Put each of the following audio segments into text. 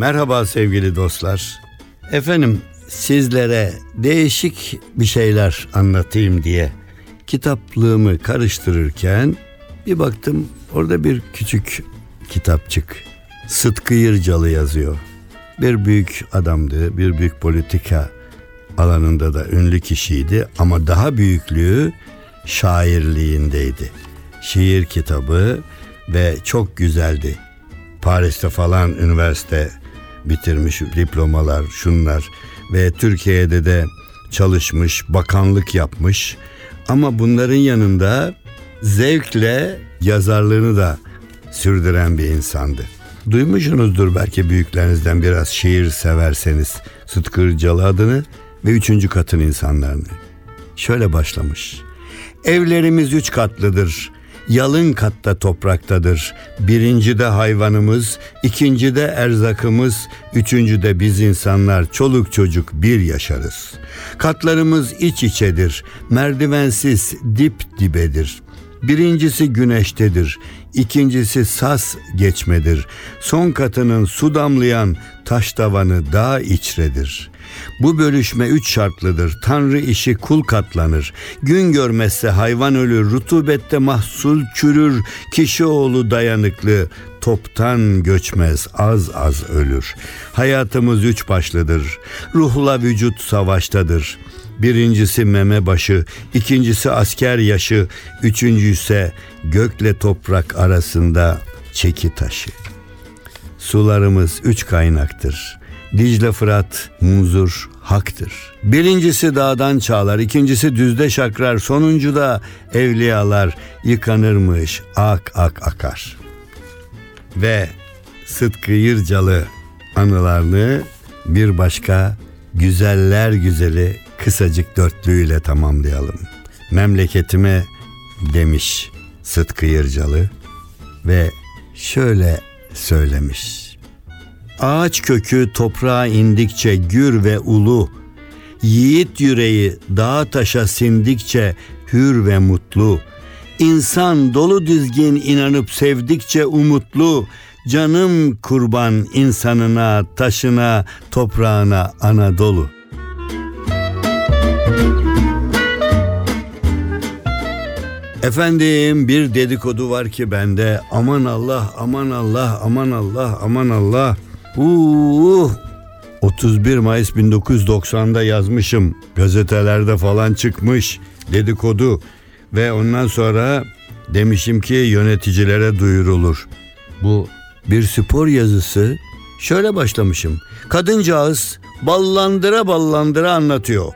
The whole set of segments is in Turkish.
Merhaba sevgili dostlar. Efendim sizlere değişik bir şeyler anlatayım diye kitaplığımı karıştırırken bir baktım orada bir küçük kitapçık. Sıtkı Yırcalı yazıyor. Bir büyük adamdı, bir büyük politika alanında da ünlü kişiydi ama daha büyüklüğü şairliğindeydi. Şiir kitabı ve çok güzeldi. Paris'te falan üniversite bitirmiş diplomalar şunlar ve Türkiye'de de çalışmış, bakanlık yapmış. Ama bunların yanında zevkle yazarlığını da sürdüren bir insandı. Duymuşsunuzdur belki büyüklerinizden biraz şiir severseniz Sıtkı Ircalı adını ve üçüncü katın insanlarını. Şöyle başlamış. Evlerimiz üç katlıdır. Yalın katta topraktadır. Birinci de hayvanımız, ikinci de erzakımız, üçüncü de biz insanlar çoluk çocuk bir yaşarız. Katlarımız iç içedir. Merdivensiz dip dibedir. Birincisi güneştedir, ikincisi sas geçmedir. Son katının su damlayan taş tavanı dağ içredir. Bu bölüşme üç şartlıdır. Tanrı işi kul katlanır. Gün görmezse hayvan ölür. Rutubette mahsul çürür. Kişi oğlu dayanıklı. Toptan göçmez az az ölür. Hayatımız üç başlıdır. Ruhla vücut savaştadır. Birincisi meme başı, ikincisi asker yaşı, üçüncüsü ise gökle toprak arasında çeki taşı. Sularımız üç kaynaktır. Dicle Fırat, Muzur, Hak'tır. Birincisi dağdan çağlar, ikincisi düzde şakrar, sonuncu da evliyalar yıkanırmış, ak ak akar. Ve Sıtkı Yırcalı anılarını bir başka güzeller güzeli kısacık dörtlüğüyle tamamlayalım. Memleketime demiş Sıtkı Yırcalı ve şöyle söylemiş. Ağaç kökü toprağa indikçe gür ve ulu, yiğit yüreği dağ taşa sindikçe hür ve mutlu, İnsan dolu dizgin inanıp sevdikçe umutlu, canım kurban insanına, taşına, toprağına Anadolu. Efendim bir dedikodu var ki bende aman Allah aman Allah aman Allah aman Allah. Uh, 31 Mayıs 1990'da yazmışım. Gazetelerde falan çıkmış dedikodu ve ondan sonra demişim ki yöneticilere duyurulur. Bu bir spor yazısı. Şöyle başlamışım. Kadıncağız ballandıra ballandıra anlatıyor.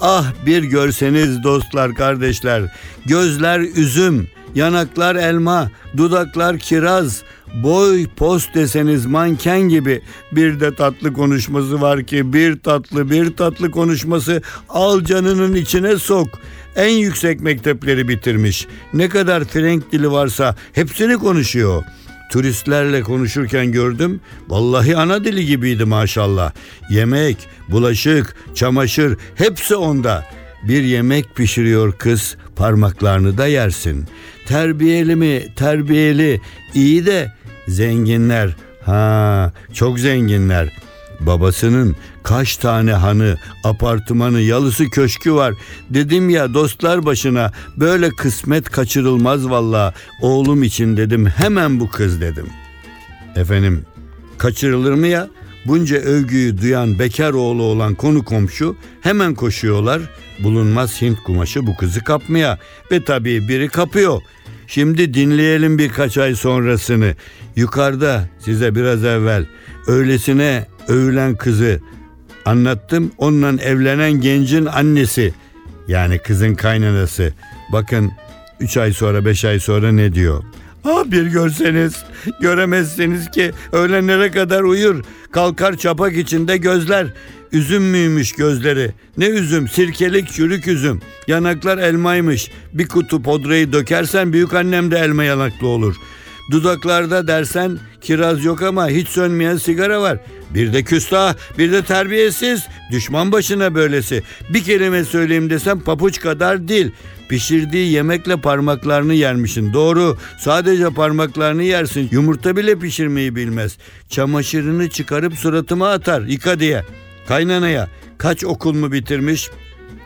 Ah bir görseniz dostlar kardeşler. Gözler üzüm, yanaklar elma, dudaklar kiraz, boy post deseniz manken gibi bir de tatlı konuşması var ki bir tatlı bir tatlı konuşması al canının içine sok. En yüksek mektepleri bitirmiş. Ne kadar Frenk dili varsa hepsini konuşuyor. Turistlerle konuşurken gördüm. Vallahi ana dili gibiydi maşallah. Yemek, bulaşık, çamaşır hepsi onda. Bir yemek pişiriyor kız, parmaklarını da yersin. Terbiyeli mi? Terbiyeli. İyi de zenginler. Ha, çok zenginler. Babasının kaç tane hanı, apartmanı, yalısı köşkü var. Dedim ya dostlar başına böyle kısmet kaçırılmaz valla. Oğlum için dedim hemen bu kız dedim. Efendim kaçırılır mı ya? Bunca övgüyü duyan bekar oğlu olan konu komşu hemen koşuyorlar. Bulunmaz Hint kumaşı bu kızı kapmaya ve tabii biri kapıyor. Şimdi dinleyelim birkaç ay sonrasını. Yukarıda size biraz evvel öylesine övülen kızı Anlattım onunla evlenen gencin annesi. Yani kızın kaynanası. Bakın 3 ay sonra 5 ay sonra ne diyor? Ah bir görseniz göremezsiniz ki öğlenlere kadar uyur. Kalkar çapak içinde gözler. Üzüm müymüş gözleri? Ne üzüm? Sirkelik çürük üzüm. Yanaklar elmaymış. Bir kutu podrayı dökersen büyük annem de elma yanaklı olur. Dudaklarda dersen kiraz yok ama hiç sönmeyen sigara var. Bir de küstah, bir de terbiyesiz. Düşman başına böylesi. Bir kelime söyleyeyim desem papuç kadar dil. Pişirdiği yemekle parmaklarını yermişin. Doğru. Sadece parmaklarını yersin. Yumurta bile pişirmeyi bilmez. Çamaşırını çıkarıp suratıma atar. Yıka diye. Kaynanaya kaç okul mu bitirmiş?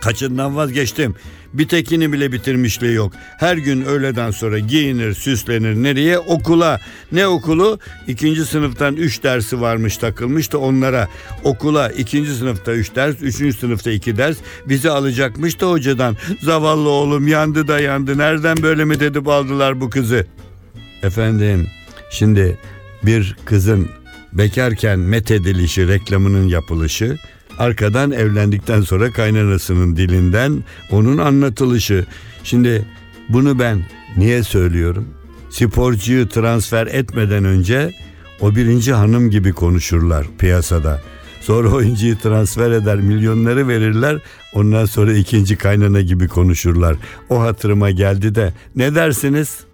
Kaçından vazgeçtim. Bir tekini bile bitirmişliği yok. Her gün öğleden sonra giyinir, süslenir. Nereye? Okula. Ne okulu? İkinci sınıftan üç dersi varmış takılmış da onlara. Okula ikinci sınıfta üç ders, üçüncü sınıfta iki ders. Bizi alacakmış da hocadan. Zavallı oğlum yandı da yandı. Nereden böyle mi dedip aldılar bu kızı? Efendim şimdi bir kızın bekarken methedilişi reklamının yapılışı arkadan evlendikten sonra kaynanasının dilinden onun anlatılışı. Şimdi bunu ben niye söylüyorum? Sporcuyu transfer etmeden önce o birinci hanım gibi konuşurlar piyasada. Sonra oyuncuyu transfer eder milyonları verirler ondan sonra ikinci kaynana gibi konuşurlar. O hatırıma geldi de ne dersiniz?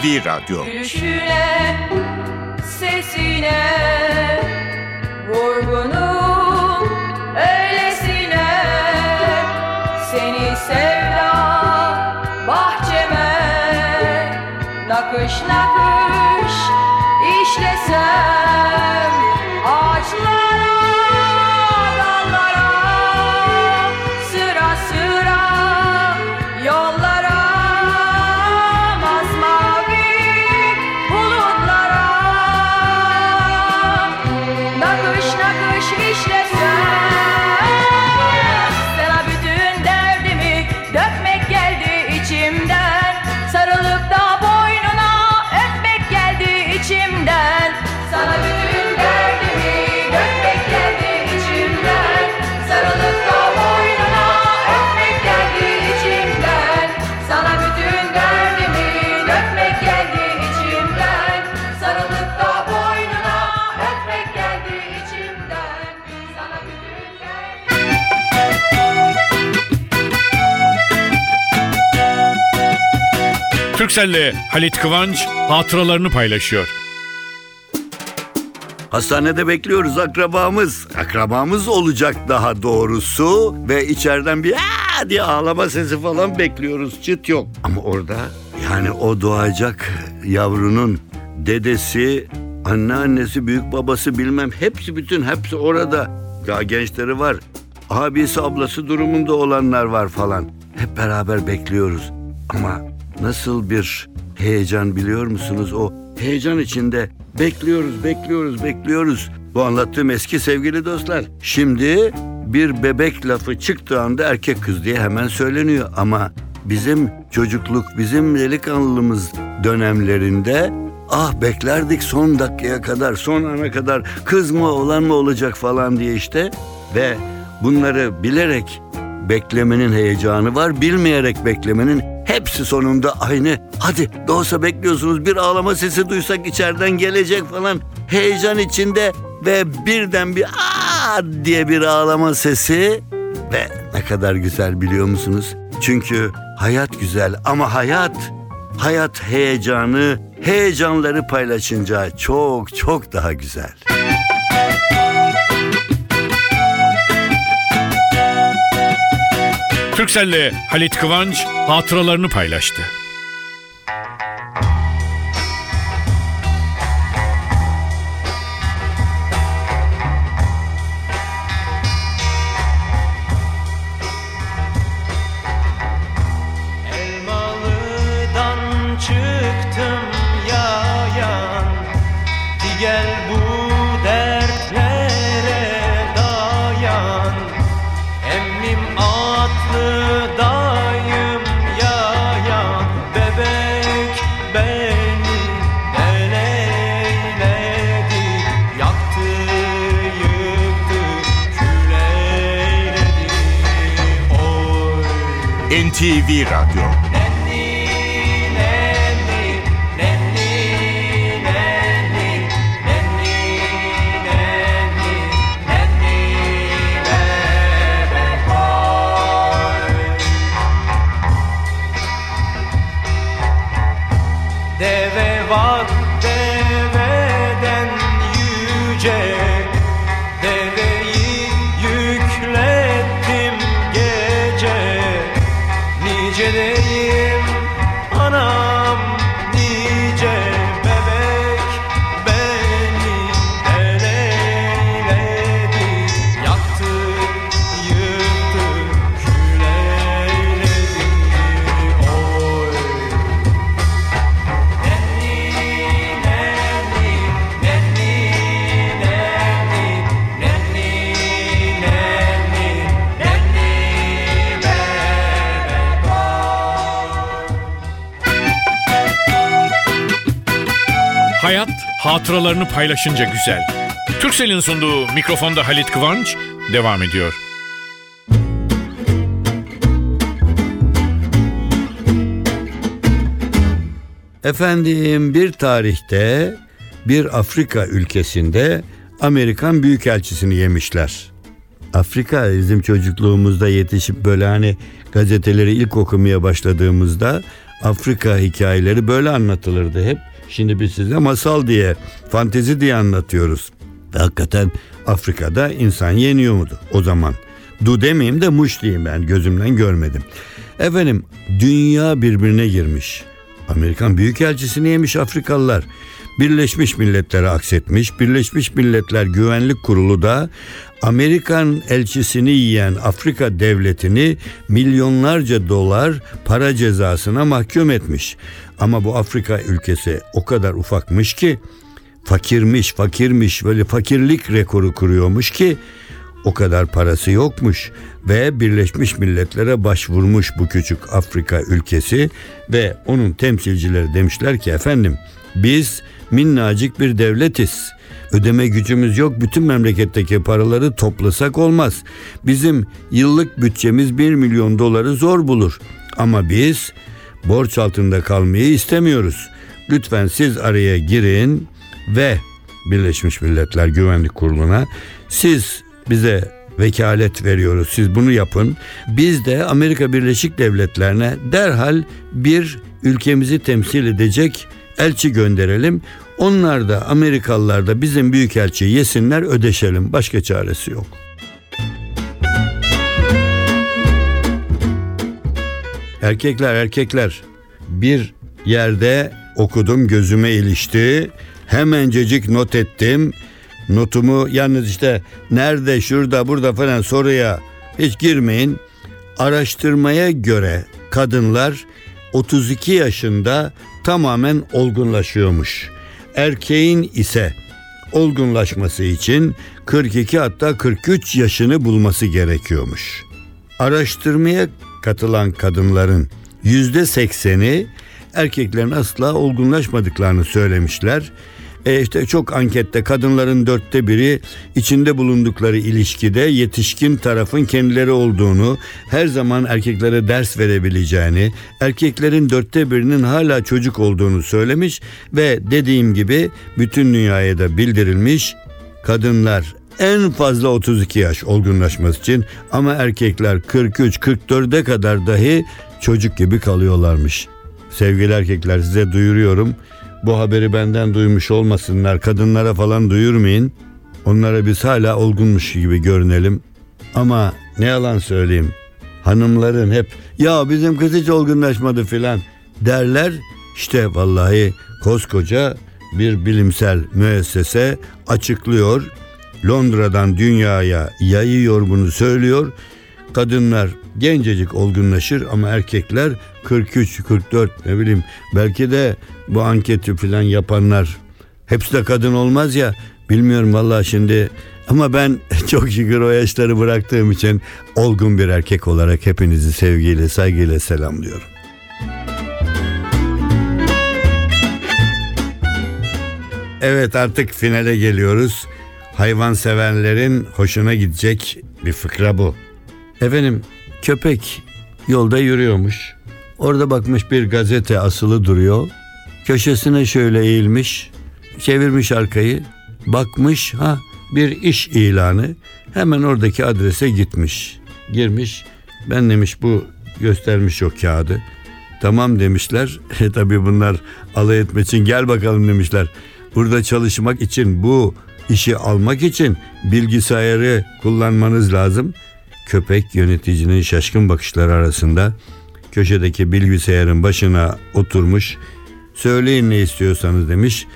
NTV Radyo. Gülüşüne, sesine Türkcell'le Halit Kıvanç hatıralarını paylaşıyor. Hastanede bekliyoruz akrabamız. Akrabamız olacak daha doğrusu. Ve içeriden bir "Aa!" diye ağlama sesi falan bekliyoruz. Çıt yok. Ama orada yani o doğacak yavrunun dedesi Anneannesi, büyük babası bilmem hepsi bütün hepsi orada. Ya gençleri var. Abisi, ablası durumunda olanlar var falan. Hep beraber bekliyoruz. Ama nasıl bir heyecan biliyor musunuz? O heyecan içinde bekliyoruz, bekliyoruz, bekliyoruz. Bu anlattığım eski sevgili dostlar. Şimdi bir bebek lafı çıktığı anda erkek kız diye hemen söyleniyor. Ama bizim çocukluk, bizim delikanlılığımız dönemlerinde ah beklerdik son dakikaya kadar, son ana kadar kız mı oğlan mı olacak falan diye işte. Ve bunları bilerek beklemenin heyecanı var, bilmeyerek beklemenin hepsi sonunda aynı. Hadi da olsa bekliyorsunuz bir ağlama sesi duysak içeriden gelecek falan. Heyecan içinde ve birden bir aa diye bir ağlama sesi ve ne kadar güzel biliyor musunuz? Çünkü hayat güzel ama hayat hayat heyecanı, heyecanları paylaşınca çok çok daha güzel. Türkcell'le Halit Kıvanç hatıralarını paylaştı. Bebek boy. Deve var deveden yüce Hayat hatıralarını paylaşınca güzel. Türkcell'in sunduğu mikrofonda Halit Kıvanç devam ediyor. Efendim bir tarihte bir Afrika ülkesinde Amerikan Büyükelçisini yemişler. Afrika bizim çocukluğumuzda yetişip böyle hani gazeteleri ilk okumaya başladığımızda Afrika hikayeleri böyle anlatılırdı hep. Şimdi biz size masal diye, fantezi diye anlatıyoruz. Ve hakikaten Afrika'da insan yeniyor muydu o zaman? Du demeyeyim de muş diyeyim ben gözümden görmedim. Efendim dünya birbirine girmiş. Amerikan Büyükelçisini yemiş Afrikalılar. Birleşmiş Milletler'e aksetmiş. Birleşmiş Milletler Güvenlik Kurulu da Amerikan elçisini yiyen Afrika devletini milyonlarca dolar para cezasına mahkum etmiş. Ama bu Afrika ülkesi o kadar ufakmış ki fakirmiş fakirmiş böyle fakirlik rekoru kuruyormuş ki o kadar parası yokmuş ve Birleşmiş Milletler'e başvurmuş bu küçük Afrika ülkesi ve onun temsilcileri demişler ki efendim biz minnacık bir devletiz. Ödeme gücümüz yok. Bütün memleketteki paraları toplasak olmaz. Bizim yıllık bütçemiz 1 milyon doları zor bulur. Ama biz borç altında kalmayı istemiyoruz. Lütfen siz araya girin ve Birleşmiş Milletler Güvenlik Kurulu'na siz bize vekalet veriyoruz. Siz bunu yapın. Biz de Amerika Birleşik Devletleri'ne derhal bir ülkemizi temsil edecek elçi gönderelim. Onlar da Amerikalılar da bizim büyükelçiyi yesinler ödeşelim. Başka çaresi yok. Erkekler erkekler bir yerde okudum gözüme ilişti. Hemencecik not ettim. Notumu yalnız işte nerede, şurada, burada falan soruya hiç girmeyin. Araştırmaya göre kadınlar 32 yaşında tamamen olgunlaşıyormuş. Erkeğin ise olgunlaşması için 42 hatta 43 yaşını bulması gerekiyormuş. Araştırmaya katılan kadınların yüzde sekseni erkeklerin asla olgunlaşmadıklarını söylemişler. E işte çok ankette kadınların dörtte biri içinde bulundukları ilişkide yetişkin tarafın kendileri olduğunu, her zaman erkeklere ders verebileceğini, erkeklerin dörtte birinin hala çocuk olduğunu söylemiş ve dediğim gibi bütün dünyaya da bildirilmiş kadınlar en fazla 32 yaş olgunlaşması için ama erkekler 43-44'e kadar dahi çocuk gibi kalıyorlarmış. Sevgili erkekler size duyuruyorum. Bu haberi benden duymuş olmasınlar. Kadınlara falan duyurmayın. Onlara biz hala olgunmuş gibi görünelim. Ama ne yalan söyleyeyim. Hanımların hep ya bizim kız hiç olgunlaşmadı filan derler. İşte vallahi koskoca bir bilimsel müessese açıklıyor. Londra'dan dünyaya yayıyor bunu söylüyor. Kadınlar gencecik olgunlaşır ama erkekler 43, 44 ne bileyim belki de bu anketi falan yapanlar hepsi de kadın olmaz ya bilmiyorum vallahi şimdi ama ben çok şükür o yaşları bıraktığım için olgun bir erkek olarak hepinizi sevgiyle saygıyla selamlıyorum. Evet artık finale geliyoruz. Hayvan severlerin hoşuna gidecek bir fıkra bu. Efendim köpek yolda yürüyormuş. Orada bakmış bir gazete asılı duruyor. Köşesine şöyle eğilmiş. Çevirmiş arkayı. Bakmış ha bir iş ilanı. Hemen oradaki adrese gitmiş. Girmiş. Ben demiş bu göstermiş o kağıdı. Tamam demişler. E tabi bunlar alay etmek için gel bakalım demişler. Burada çalışmak için bu işi almak için bilgisayarı kullanmanız lazım. Köpek yöneticinin şaşkın bakışları arasında köşedeki bilgisayarın başına oturmuş. Söyleyin ne istiyorsanız demiş.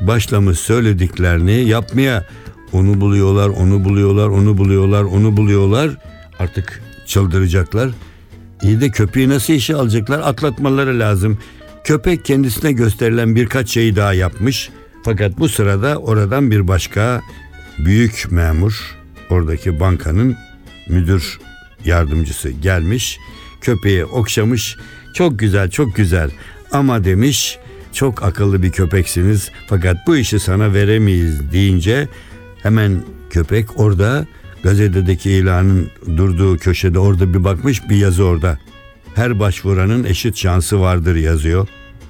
Başlamış söylediklerini yapmaya. Onu buluyorlar, onu buluyorlar, onu buluyorlar, onu buluyorlar. Artık çıldıracaklar. İyi de köpeği nasıl işe alacaklar? Atlatmaları lazım. Köpek kendisine gösterilen birkaç şeyi daha yapmış. Fakat bu sırada oradan bir başka büyük memur, oradaki bankanın müdür yardımcısı gelmiş. Köpeği okşamış. Çok güzel, çok güzel. Ama demiş, çok akıllı bir köpeksiniz fakat bu işi sana veremeyiz deyince hemen köpek orada gazetedeki ilanın durduğu köşede orada bir bakmış bir yazı orada. Her başvuranın eşit şansı vardır yazıyor.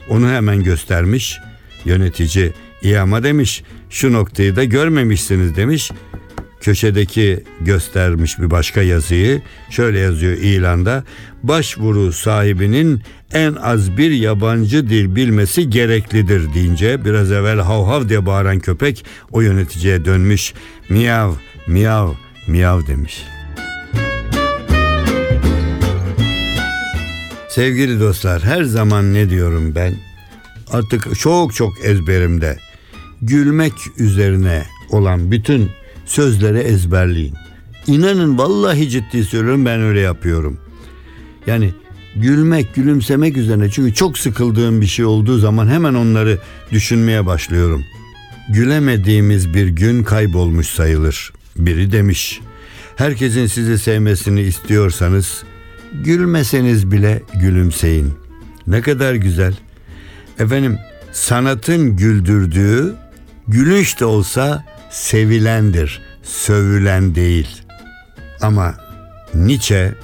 Onu hemen göstermiş. Yönetici iyi ama demiş şu noktayı da görmemişsiniz demiş. Köşedeki göstermiş bir başka yazıyı şöyle yazıyor ilanda başvuru sahibinin en az bir yabancı dil bilmesi gereklidir deyince biraz evvel hav hav diye bağıran köpek o yöneticiye dönmüş miyav miyav miyav demiş. Sevgili dostlar her zaman ne diyorum ben? Artık çok çok ezberimde. Gülmek üzerine olan bütün sözleri ezberleyin. İnanın vallahi ciddi söylüyorum ben öyle yapıyorum. Yani gülmek, gülümsemek üzerine çünkü çok sıkıldığım bir şey olduğu zaman hemen onları düşünmeye başlıyorum. Gülemediğimiz bir gün kaybolmuş sayılır. Biri demiş. Herkesin sizi sevmesini istiyorsanız gülmeseniz bile gülümseyin. Ne kadar güzel. Efendim sanatın güldürdüğü gülünç de olsa sevilendir, sövülen değil. Ama Nietzsche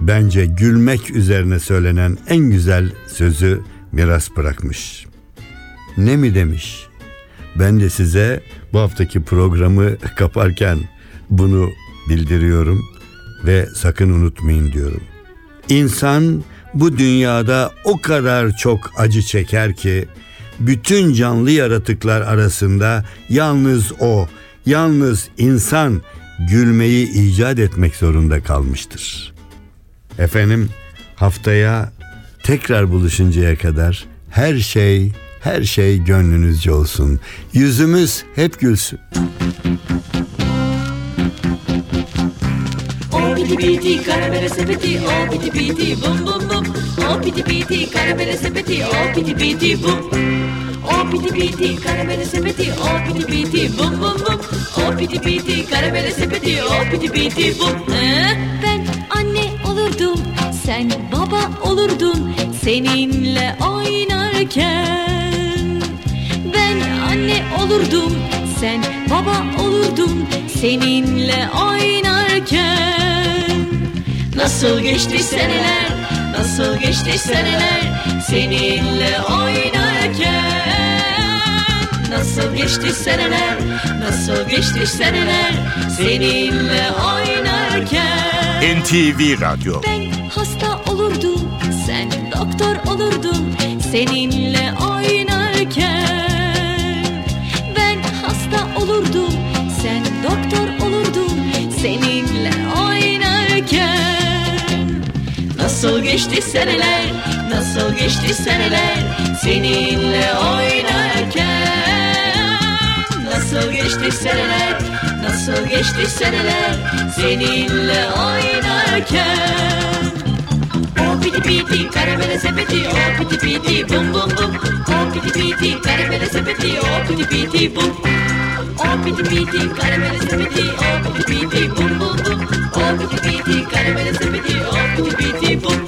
bence gülmek üzerine söylenen en güzel sözü miras bırakmış. Ne mi demiş? Ben de size bu haftaki programı kaparken bunu bildiriyorum ve sakın unutmayın diyorum. İnsan bu dünyada o kadar çok acı çeker ki bütün canlı yaratıklar arasında yalnız o, yalnız insan gülmeyi icat etmek zorunda kalmıştır. Efendim haftaya tekrar buluşuncaya kadar her şey Her şey gönlünüzce olsun. Yüzümüz hep gülsün. Piti piti karamele sepeti o piti piti bum bum bum. O piti piti karamele sepeti o piti piti bum. O piti piti karamele sepeti o piti piti bum bum bum. O piti piti karamele sepeti o piti piti bum. Ee, Ben anne olurdum sen baba olurdun seninle oynarken. Ben anne olurdum sen baba olurdun seninle oynarken Nasıl geçti seneler? Nasıl geçti seneler? Seninle oynarken Nasıl geçti seneler? Nasıl geçti seneler? Seninle oynarken NTV Radyo. Ben hasta olurdum, sen doktor olurdun. Seninle oynarken. Geçti seneler, nasıl geçti seneler seninle oynarken. Nasıl geçti seneler, nasıl geçti seneler seninle oynarken. O piti piti karamele sepeti o piti piti bum bum bum O piti piti karamele sepeti o piti piti bum O piti piti karamele sepeti o piti piti bum bum bum O piti piti karamele sepeti o piti piti bum